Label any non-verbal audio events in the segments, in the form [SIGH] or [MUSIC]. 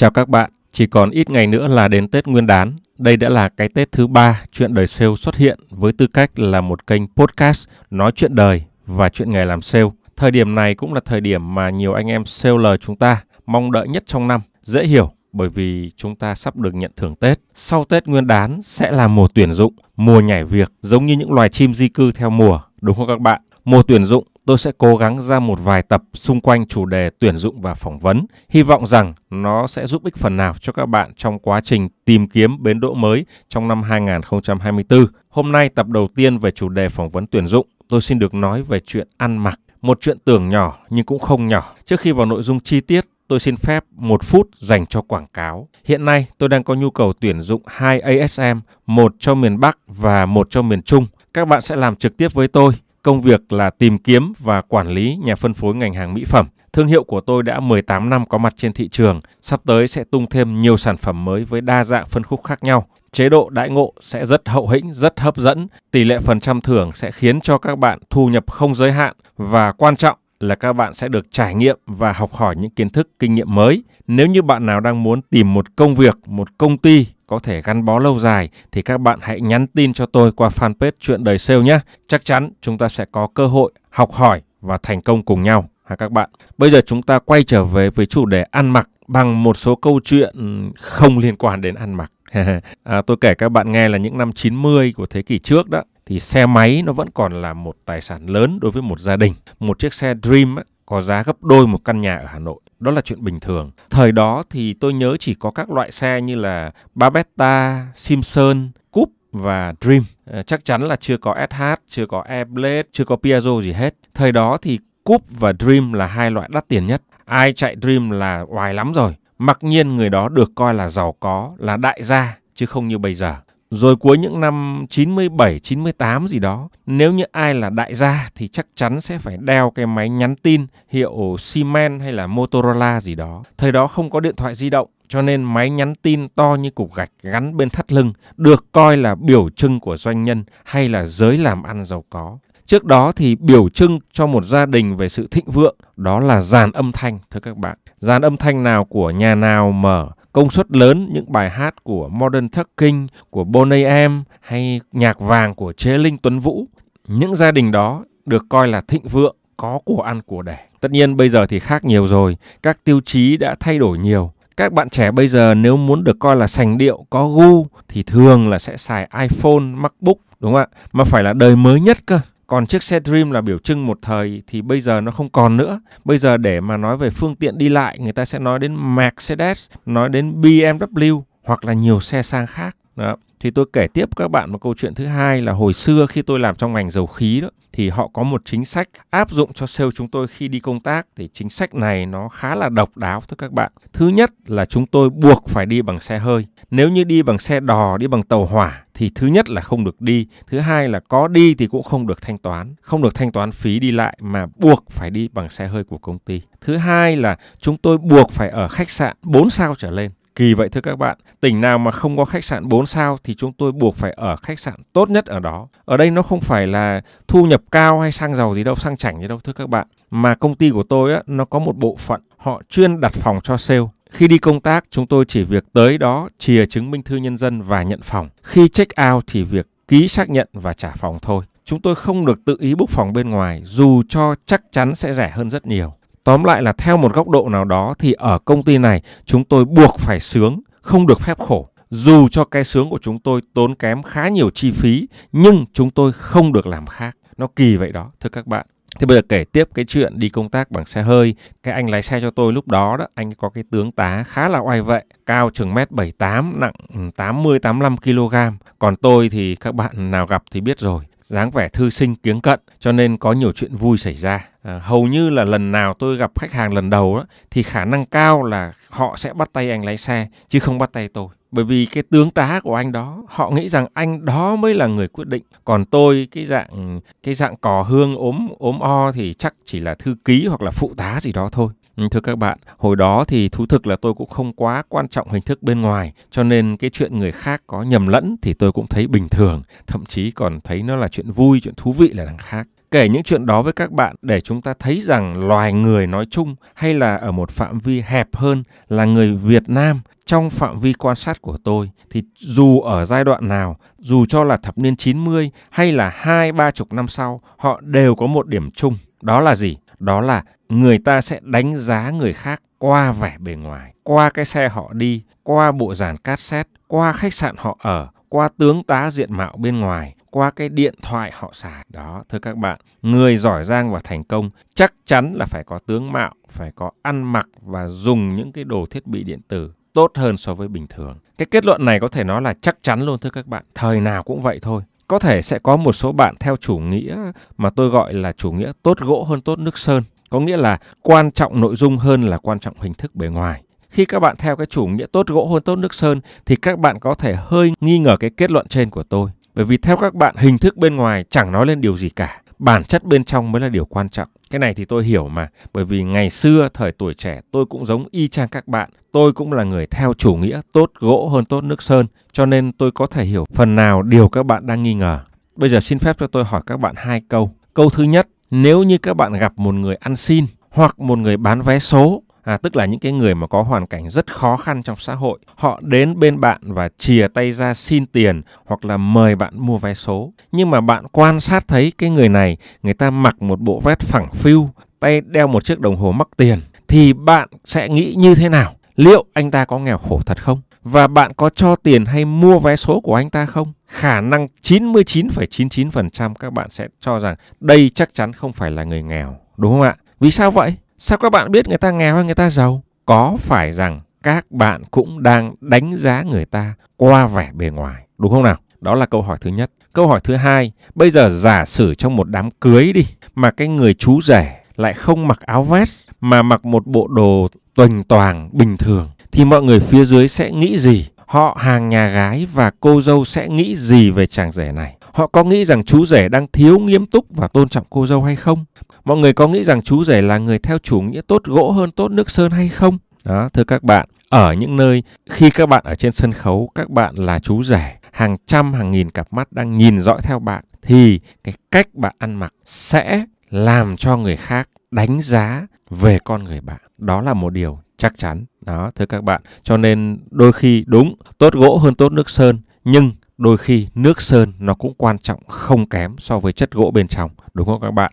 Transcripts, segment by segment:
Chào các bạn, chỉ còn ít ngày nữa là đến Tết Nguyên đán. Đây đã là cái Tết thứ ba chuyện đời sale xuất hiện với tư cách là một kênh podcast nói chuyện đời và chuyện nghề làm sale. Thời điểm này cũng là thời điểm mà nhiều anh em seller chúng ta mong đợi nhất trong năm. Dễ hiểu bởi vì chúng ta sắp được nhận thưởng Tết. Sau Tết Nguyên đán sẽ là mùa tuyển dụng, mùa nhảy việc giống như những loài chim di cư theo mùa, đúng không các bạn? Mùa tuyển dụng tôi sẽ cố gắng ra một vài tập xung quanh chủ đề tuyển dụng và phỏng vấn. Hy vọng rằng nó sẽ giúp ích phần nào cho các bạn trong quá trình tìm kiếm bến đỗ mới trong năm 2024. Hôm nay tập đầu tiên về chủ đề phỏng vấn tuyển dụng, tôi xin được nói về chuyện ăn mặc. Một chuyện tưởng nhỏ nhưng cũng không nhỏ. Trước khi vào nội dung chi tiết, tôi xin phép một phút dành cho quảng cáo. Hiện nay tôi đang có nhu cầu tuyển dụng hai ASM, một cho miền Bắc và một cho miền Trung. Các bạn sẽ làm trực tiếp với tôi Công việc là tìm kiếm và quản lý nhà phân phối ngành hàng mỹ phẩm. Thương hiệu của tôi đã 18 năm có mặt trên thị trường, sắp tới sẽ tung thêm nhiều sản phẩm mới với đa dạng phân khúc khác nhau. Chế độ đãi ngộ sẽ rất hậu hĩnh, rất hấp dẫn, tỷ lệ phần trăm thưởng sẽ khiến cho các bạn thu nhập không giới hạn và quan trọng là các bạn sẽ được trải nghiệm và học hỏi những kiến thức, kinh nghiệm mới. Nếu như bạn nào đang muốn tìm một công việc, một công ty có thể gắn bó lâu dài thì các bạn hãy nhắn tin cho tôi qua fanpage Chuyện đời sale nhé. Chắc chắn chúng ta sẽ có cơ hội học hỏi và thành công cùng nhau ha các bạn. Bây giờ chúng ta quay trở về với chủ đề ăn mặc bằng một số câu chuyện không liên quan đến ăn mặc. [LAUGHS] à, tôi kể các bạn nghe là những năm 90 của thế kỷ trước đó thì xe máy nó vẫn còn là một tài sản lớn đối với một gia đình. Một chiếc xe Dream á, có giá gấp đôi một căn nhà ở Hà Nội. Đó là chuyện bình thường. Thời đó thì tôi nhớ chỉ có các loại xe như là Babetta, Simpson, Coupe và Dream. Ờ, chắc chắn là chưa có SH, chưa có Airblade, chưa có Piaggio gì hết. Thời đó thì Coupe và Dream là hai loại đắt tiền nhất. Ai chạy Dream là oài lắm rồi. Mặc nhiên người đó được coi là giàu có, là đại gia, chứ không như bây giờ. Rồi cuối những năm 97, 98 gì đó, nếu như ai là đại gia thì chắc chắn sẽ phải đeo cái máy nhắn tin hiệu Siemens hay là Motorola gì đó. Thời đó không có điện thoại di động, cho nên máy nhắn tin to như cục gạch gắn bên thắt lưng được coi là biểu trưng của doanh nhân hay là giới làm ăn giàu có. Trước đó thì biểu trưng cho một gia đình về sự thịnh vượng đó là dàn âm thanh thưa các bạn. Dàn âm thanh nào của nhà nào mở công suất lớn những bài hát của Modern Talking, của Boney M hay nhạc vàng của Chế Linh Tuấn Vũ. Những gia đình đó được coi là thịnh vượng, có của ăn của đẻ. Tất nhiên bây giờ thì khác nhiều rồi, các tiêu chí đã thay đổi nhiều. Các bạn trẻ bây giờ nếu muốn được coi là sành điệu, có gu thì thường là sẽ xài iPhone, MacBook đúng không ạ? Mà phải là đời mới nhất cơ. Còn chiếc xe Dream là biểu trưng một thời thì bây giờ nó không còn nữa. Bây giờ để mà nói về phương tiện đi lại, người ta sẽ nói đến Mercedes, nói đến BMW hoặc là nhiều xe sang khác. Đó. Thì tôi kể tiếp các bạn một câu chuyện thứ hai là hồi xưa khi tôi làm trong ngành dầu khí đó thì họ có một chính sách áp dụng cho sale chúng tôi khi đi công tác thì chính sách này nó khá là độc đáo thưa các bạn. Thứ nhất là chúng tôi buộc phải đi bằng xe hơi. Nếu như đi bằng xe đò, đi bằng tàu hỏa thì thứ nhất là không được đi, thứ hai là có đi thì cũng không được thanh toán, không được thanh toán phí đi lại mà buộc phải đi bằng xe hơi của công ty. Thứ hai là chúng tôi buộc phải ở khách sạn 4 sao trở lên. Kỳ vậy thưa các bạn, tỉnh nào mà không có khách sạn 4 sao thì chúng tôi buộc phải ở khách sạn tốt nhất ở đó. Ở đây nó không phải là thu nhập cao hay sang giàu gì đâu, sang chảnh gì đâu thưa các bạn. Mà công ty của tôi á, nó có một bộ phận họ chuyên đặt phòng cho sale. Khi đi công tác, chúng tôi chỉ việc tới đó chìa chứng minh thư nhân dân và nhận phòng. Khi check out thì việc ký xác nhận và trả phòng thôi. Chúng tôi không được tự ý book phòng bên ngoài dù cho chắc chắn sẽ rẻ hơn rất nhiều. Tóm lại là theo một góc độ nào đó thì ở công ty này chúng tôi buộc phải sướng, không được phép khổ. Dù cho cái sướng của chúng tôi tốn kém khá nhiều chi phí, nhưng chúng tôi không được làm khác. Nó kỳ vậy đó, thưa các bạn. Thế bây giờ kể tiếp cái chuyện đi công tác bằng xe hơi. Cái anh lái xe cho tôi lúc đó đó, anh có cái tướng tá khá là oai vệ, cao chừng mét 78, nặng 80 85 kg. Còn tôi thì các bạn nào gặp thì biết rồi, dáng vẻ thư sinh kiếng cận cho nên có nhiều chuyện vui xảy ra. À, hầu như là lần nào tôi gặp khách hàng lần đầu đó thì khả năng cao là họ sẽ bắt tay anh lái xe chứ không bắt tay tôi. Bởi vì cái tướng tá của anh đó, họ nghĩ rằng anh đó mới là người quyết định. Còn tôi cái dạng cái dạng cò hương ốm ốm o thì chắc chỉ là thư ký hoặc là phụ tá gì đó thôi. Thưa các bạn, hồi đó thì thú thực là tôi cũng không quá quan trọng hình thức bên ngoài, cho nên cái chuyện người khác có nhầm lẫn thì tôi cũng thấy bình thường, thậm chí còn thấy nó là chuyện vui, chuyện thú vị là đằng khác kể những chuyện đó với các bạn để chúng ta thấy rằng loài người nói chung hay là ở một phạm vi hẹp hơn là người Việt Nam trong phạm vi quan sát của tôi thì dù ở giai đoạn nào, dù cho là thập niên 90 hay là hai ba chục năm sau, họ đều có một điểm chung. Đó là gì? Đó là người ta sẽ đánh giá người khác qua vẻ bề ngoài, qua cái xe họ đi, qua bộ dàn cassette, qua khách sạn họ ở, qua tướng tá diện mạo bên ngoài, qua cái điện thoại họ xài. Đó, thưa các bạn, người giỏi giang và thành công chắc chắn là phải có tướng mạo, phải có ăn mặc và dùng những cái đồ thiết bị điện tử tốt hơn so với bình thường. Cái kết luận này có thể nói là chắc chắn luôn thưa các bạn. Thời nào cũng vậy thôi. Có thể sẽ có một số bạn theo chủ nghĩa mà tôi gọi là chủ nghĩa tốt gỗ hơn tốt nước sơn. Có nghĩa là quan trọng nội dung hơn là quan trọng hình thức bề ngoài khi các bạn theo cái chủ nghĩa tốt gỗ hơn tốt nước sơn thì các bạn có thể hơi nghi ngờ cái kết luận trên của tôi. Bởi vì theo các bạn hình thức bên ngoài chẳng nói lên điều gì cả. Bản chất bên trong mới là điều quan trọng. Cái này thì tôi hiểu mà. Bởi vì ngày xưa thời tuổi trẻ tôi cũng giống y chang các bạn. Tôi cũng là người theo chủ nghĩa tốt gỗ hơn tốt nước sơn. Cho nên tôi có thể hiểu phần nào điều các bạn đang nghi ngờ. Bây giờ xin phép cho tôi hỏi các bạn hai câu. Câu thứ nhất, nếu như các bạn gặp một người ăn xin hoặc một người bán vé số à, tức là những cái người mà có hoàn cảnh rất khó khăn trong xã hội họ đến bên bạn và chìa tay ra xin tiền hoặc là mời bạn mua vé số. Nhưng mà bạn quan sát thấy cái người này người ta mặc một bộ vest phẳng phiu tay đeo một chiếc đồng hồ mắc tiền thì bạn sẽ nghĩ như thế nào? Liệu anh ta có nghèo khổ thật không? Và bạn có cho tiền hay mua vé số của anh ta không? Khả năng 99,99% các bạn sẽ cho rằng đây chắc chắn không phải là người nghèo, đúng không ạ? Vì sao vậy? Sao các bạn biết người ta nghèo hay người ta giàu? Có phải rằng các bạn cũng đang đánh giá người ta qua vẻ bề ngoài, đúng không nào? Đó là câu hỏi thứ nhất. Câu hỏi thứ hai, bây giờ giả sử trong một đám cưới đi mà cái người chú rể lại không mặc áo vest mà mặc một bộ đồ tuần toàng bình thường thì mọi người phía dưới sẽ nghĩ gì? Họ hàng nhà gái và cô dâu sẽ nghĩ gì về chàng rể này? Họ có nghĩ rằng chú rể đang thiếu nghiêm túc và tôn trọng cô dâu hay không? Mọi người có nghĩ rằng chú rể là người theo chủ nghĩa tốt gỗ hơn tốt nước sơn hay không? Đó, thưa các bạn, ở những nơi khi các bạn ở trên sân khấu, các bạn là chú rể, hàng trăm hàng nghìn cặp mắt đang nhìn dõi theo bạn thì cái cách bạn ăn mặc sẽ làm cho người khác đánh giá về con người bạn. Đó là một điều chắc chắn. Đó, thưa các bạn. Cho nên đôi khi đúng, tốt gỗ hơn tốt nước sơn, nhưng đôi khi nước sơn nó cũng quan trọng không kém so với chất gỗ bên trong, đúng không các bạn?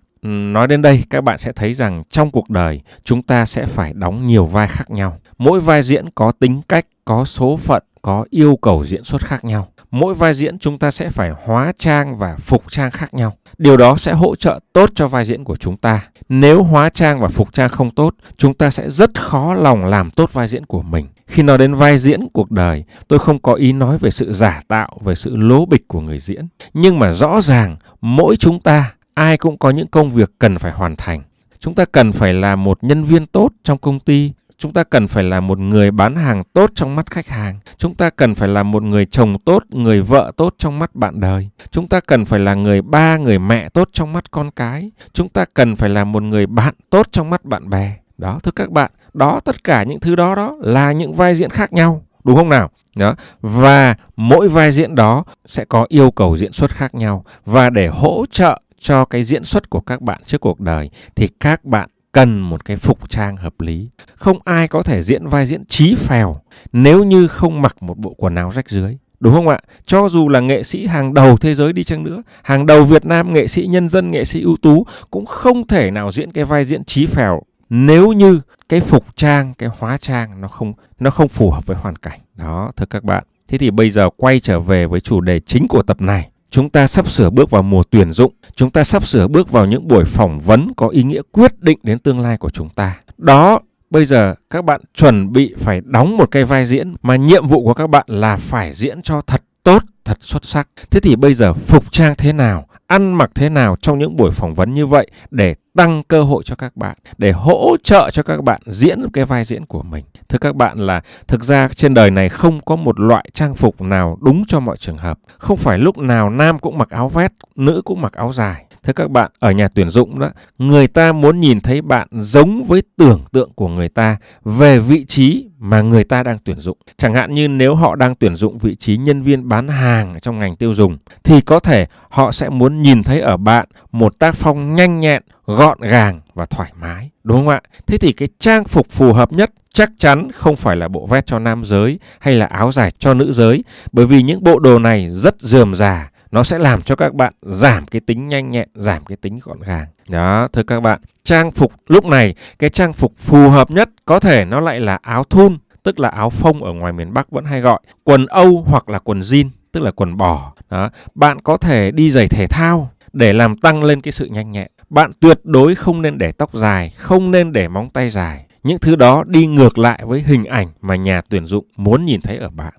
Nói đến đây, các bạn sẽ thấy rằng trong cuộc đời chúng ta sẽ phải đóng nhiều vai khác nhau. Mỗi vai diễn có tính cách, có số phận, có yêu cầu diễn xuất khác nhau. Mỗi vai diễn chúng ta sẽ phải hóa trang và phục trang khác nhau. Điều đó sẽ hỗ trợ tốt cho vai diễn của chúng ta. Nếu hóa trang và phục trang không tốt, chúng ta sẽ rất khó lòng làm tốt vai diễn của mình. Khi nói đến vai diễn cuộc đời, tôi không có ý nói về sự giả tạo, về sự lố bịch của người diễn. Nhưng mà rõ ràng, mỗi chúng ta ai cũng có những công việc cần phải hoàn thành chúng ta cần phải là một nhân viên tốt trong công ty chúng ta cần phải là một người bán hàng tốt trong mắt khách hàng. Chúng ta cần phải là một người chồng tốt, người vợ tốt trong mắt bạn đời. Chúng ta cần phải là người ba, người mẹ tốt trong mắt con cái. Chúng ta cần phải là một người bạn tốt trong mắt bạn bè. Đó, thưa các bạn, đó, tất cả những thứ đó đó là những vai diễn khác nhau, đúng không nào? Đó, và mỗi vai diễn đó sẽ có yêu cầu diễn xuất khác nhau. Và để hỗ trợ cho cái diễn xuất của các bạn trước cuộc đời thì các bạn cần một cái phục trang hợp lý. Không ai có thể diễn vai diễn trí phèo nếu như không mặc một bộ quần áo rách dưới. Đúng không ạ? Cho dù là nghệ sĩ hàng đầu thế giới đi chăng nữa, hàng đầu Việt Nam, nghệ sĩ nhân dân, nghệ sĩ ưu tú cũng không thể nào diễn cái vai diễn trí phèo nếu như cái phục trang, cái hóa trang nó không nó không phù hợp với hoàn cảnh. Đó, thưa các bạn. Thế thì bây giờ quay trở về với chủ đề chính của tập này Chúng ta sắp sửa bước vào mùa tuyển dụng, chúng ta sắp sửa bước vào những buổi phỏng vấn có ý nghĩa quyết định đến tương lai của chúng ta. Đó, bây giờ các bạn chuẩn bị phải đóng một cái vai diễn mà nhiệm vụ của các bạn là phải diễn cho thật tốt, thật xuất sắc. Thế thì bây giờ phục trang thế nào, ăn mặc thế nào trong những buổi phỏng vấn như vậy để tăng cơ hội cho các bạn, để hỗ trợ cho các bạn diễn cái vai diễn của mình. Thưa các bạn là thực ra trên đời này không có một loại trang phục nào đúng cho mọi trường hợp. Không phải lúc nào nam cũng mặc áo vest, nữ cũng mặc áo dài Thưa các bạn, ở nhà tuyển dụng đó, người ta muốn nhìn thấy bạn giống với tưởng tượng của người ta về vị trí mà người ta đang tuyển dụng. Chẳng hạn như nếu họ đang tuyển dụng vị trí nhân viên bán hàng trong ngành tiêu dùng thì có thể họ sẽ muốn nhìn thấy ở bạn một tác phong nhanh nhẹn, gọn gàng và thoải mái. Đúng không ạ? Thế thì cái trang phục phù hợp nhất chắc chắn không phải là bộ vest cho nam giới hay là áo dài cho nữ giới bởi vì những bộ đồ này rất dườm già nó sẽ làm cho các bạn giảm cái tính nhanh nhẹn, giảm cái tính gọn gàng. Đó, thưa các bạn, trang phục lúc này cái trang phục phù hợp nhất có thể nó lại là áo thun, tức là áo phông ở ngoài miền Bắc vẫn hay gọi, quần Âu hoặc là quần jean, tức là quần bò. Đó, bạn có thể đi giày thể thao để làm tăng lên cái sự nhanh nhẹn. Bạn tuyệt đối không nên để tóc dài, không nên để móng tay dài. Những thứ đó đi ngược lại với hình ảnh mà nhà tuyển dụng muốn nhìn thấy ở bạn.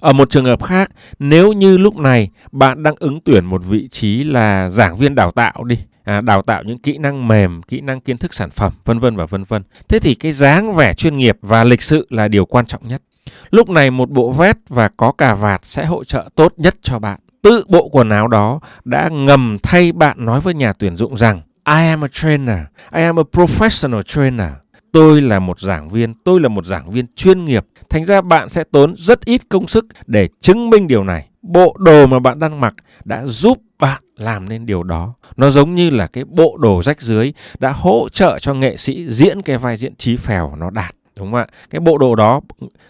Ở một trường hợp khác, nếu như lúc này bạn đang ứng tuyển một vị trí là giảng viên đào tạo đi, à, đào tạo những kỹ năng mềm, kỹ năng kiến thức sản phẩm, vân vân và vân vân. Thế thì cái dáng vẻ chuyên nghiệp và lịch sự là điều quan trọng nhất. Lúc này một bộ vest và có cà vạt sẽ hỗ trợ tốt nhất cho bạn. Tự bộ quần áo đó đã ngầm thay bạn nói với nhà tuyển dụng rằng I am a trainer, I am a professional trainer tôi là một giảng viên, tôi là một giảng viên chuyên nghiệp. Thành ra bạn sẽ tốn rất ít công sức để chứng minh điều này. Bộ đồ mà bạn đang mặc đã giúp bạn làm nên điều đó. Nó giống như là cái bộ đồ rách dưới đã hỗ trợ cho nghệ sĩ diễn cái vai diễn trí phèo nó đạt. Đúng không ạ? Cái bộ đồ đó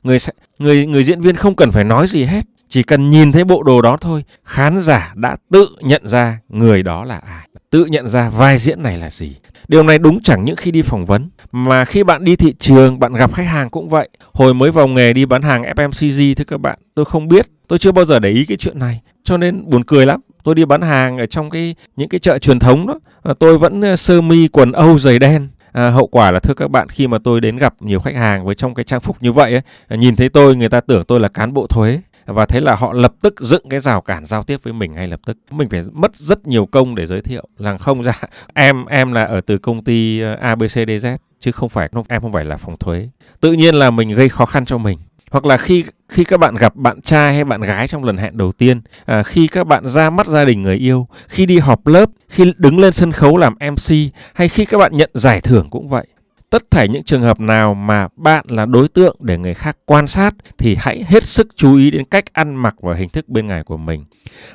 người người người diễn viên không cần phải nói gì hết, chỉ cần nhìn thấy bộ đồ đó thôi, khán giả đã tự nhận ra người đó là ai, tự nhận ra vai diễn này là gì. Điều này đúng chẳng những khi đi phỏng vấn mà khi bạn đi thị trường, bạn gặp khách hàng cũng vậy. Hồi mới vào nghề đi bán hàng FMCG thưa các bạn, tôi không biết, tôi chưa bao giờ để ý cái chuyện này. Cho nên buồn cười lắm. Tôi đi bán hàng ở trong cái những cái chợ truyền thống đó, tôi vẫn ờ, sơ mi quần Âu giày đen. À, hậu quả là thưa các bạn khi mà tôi đến gặp nhiều khách hàng với trong cái trang phục như vậy ấy, nhìn thấy tôi người ta tưởng tôi là cán bộ thuế và thế là họ lập tức dựng cái rào cản giao tiếp với mình ngay lập tức. Mình phải mất rất nhiều công để giới thiệu. Rằng không ra [LAUGHS] em em là ở từ công ty ờ, ABCDZ chứ không phải em không phải là phòng thuế. Tự nhiên là mình gây khó khăn cho mình. Hoặc là khi khi các bạn gặp bạn trai hay bạn gái trong lần hẹn đầu tiên à, khi các bạn ra mắt gia đình người yêu khi đi họp lớp khi đứng lên sân khấu làm mc hay khi các bạn nhận giải thưởng cũng vậy tất thảy những trường hợp nào mà bạn là đối tượng để người khác quan sát thì hãy hết sức chú ý đến cách ăn mặc và hình thức bên ngoài của mình.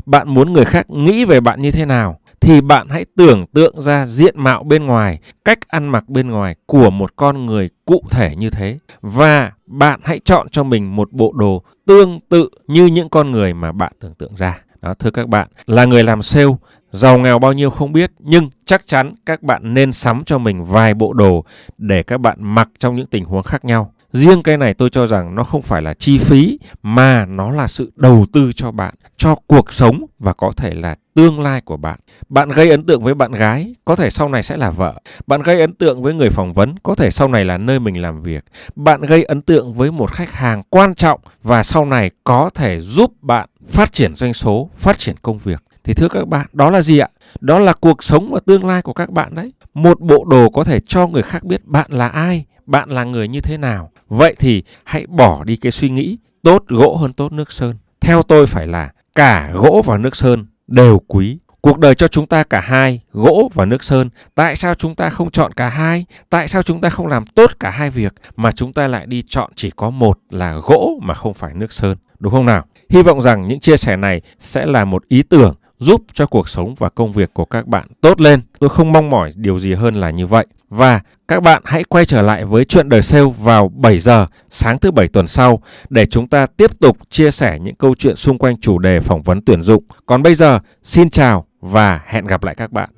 Bạn muốn người khác nghĩ về bạn như thế nào thì bạn hãy tưởng tượng ra diện mạo bên ngoài, cách ăn mặc bên ngoài của một con người cụ thể như thế và bạn hãy chọn cho mình một bộ đồ tương tự như những con người mà bạn tưởng tượng ra. Đó, thưa các bạn, là người làm sale, giàu nghèo bao nhiêu không biết, nhưng chắc chắn các bạn nên sắm cho mình vài bộ đồ để các bạn mặc trong những tình huống khác nhau. Riêng cái này tôi cho rằng nó không phải là chi phí mà nó là sự đầu tư cho bạn, cho cuộc sống và có thể là tương lai của bạn. Bạn gây ấn tượng với bạn gái, có thể sau này sẽ là vợ. Bạn gây ấn tượng với người phỏng vấn, có thể sau này là nơi mình làm việc. Bạn gây ấn tượng với một khách hàng quan trọng và sau này có thể giúp bạn phát triển doanh số, phát triển công việc. Thì thưa các bạn, đó là gì ạ? Đó là cuộc sống và tương lai của các bạn đấy. Một bộ đồ có thể cho người khác biết bạn là ai, bạn là người như thế nào. Vậy thì hãy bỏ đi cái suy nghĩ tốt gỗ hơn tốt nước sơn. Theo tôi phải là cả gỗ và nước sơn đều quý. Cuộc đời cho chúng ta cả hai, gỗ và nước sơn. Tại sao chúng ta không chọn cả hai? Tại sao chúng ta không làm tốt cả hai việc mà chúng ta lại đi chọn chỉ có một là gỗ mà không phải nước sơn? Đúng không nào? Hy vọng rằng những chia sẻ này sẽ là một ý tưởng giúp cho cuộc sống và công việc của các bạn tốt lên. Tôi không mong mỏi điều gì hơn là như vậy. Và các bạn hãy quay trở lại với chuyện đời sale vào 7 giờ sáng thứ bảy tuần sau để chúng ta tiếp tục chia sẻ những câu chuyện xung quanh chủ đề phỏng vấn tuyển dụng. Còn bây giờ, xin chào và hẹn gặp lại các bạn.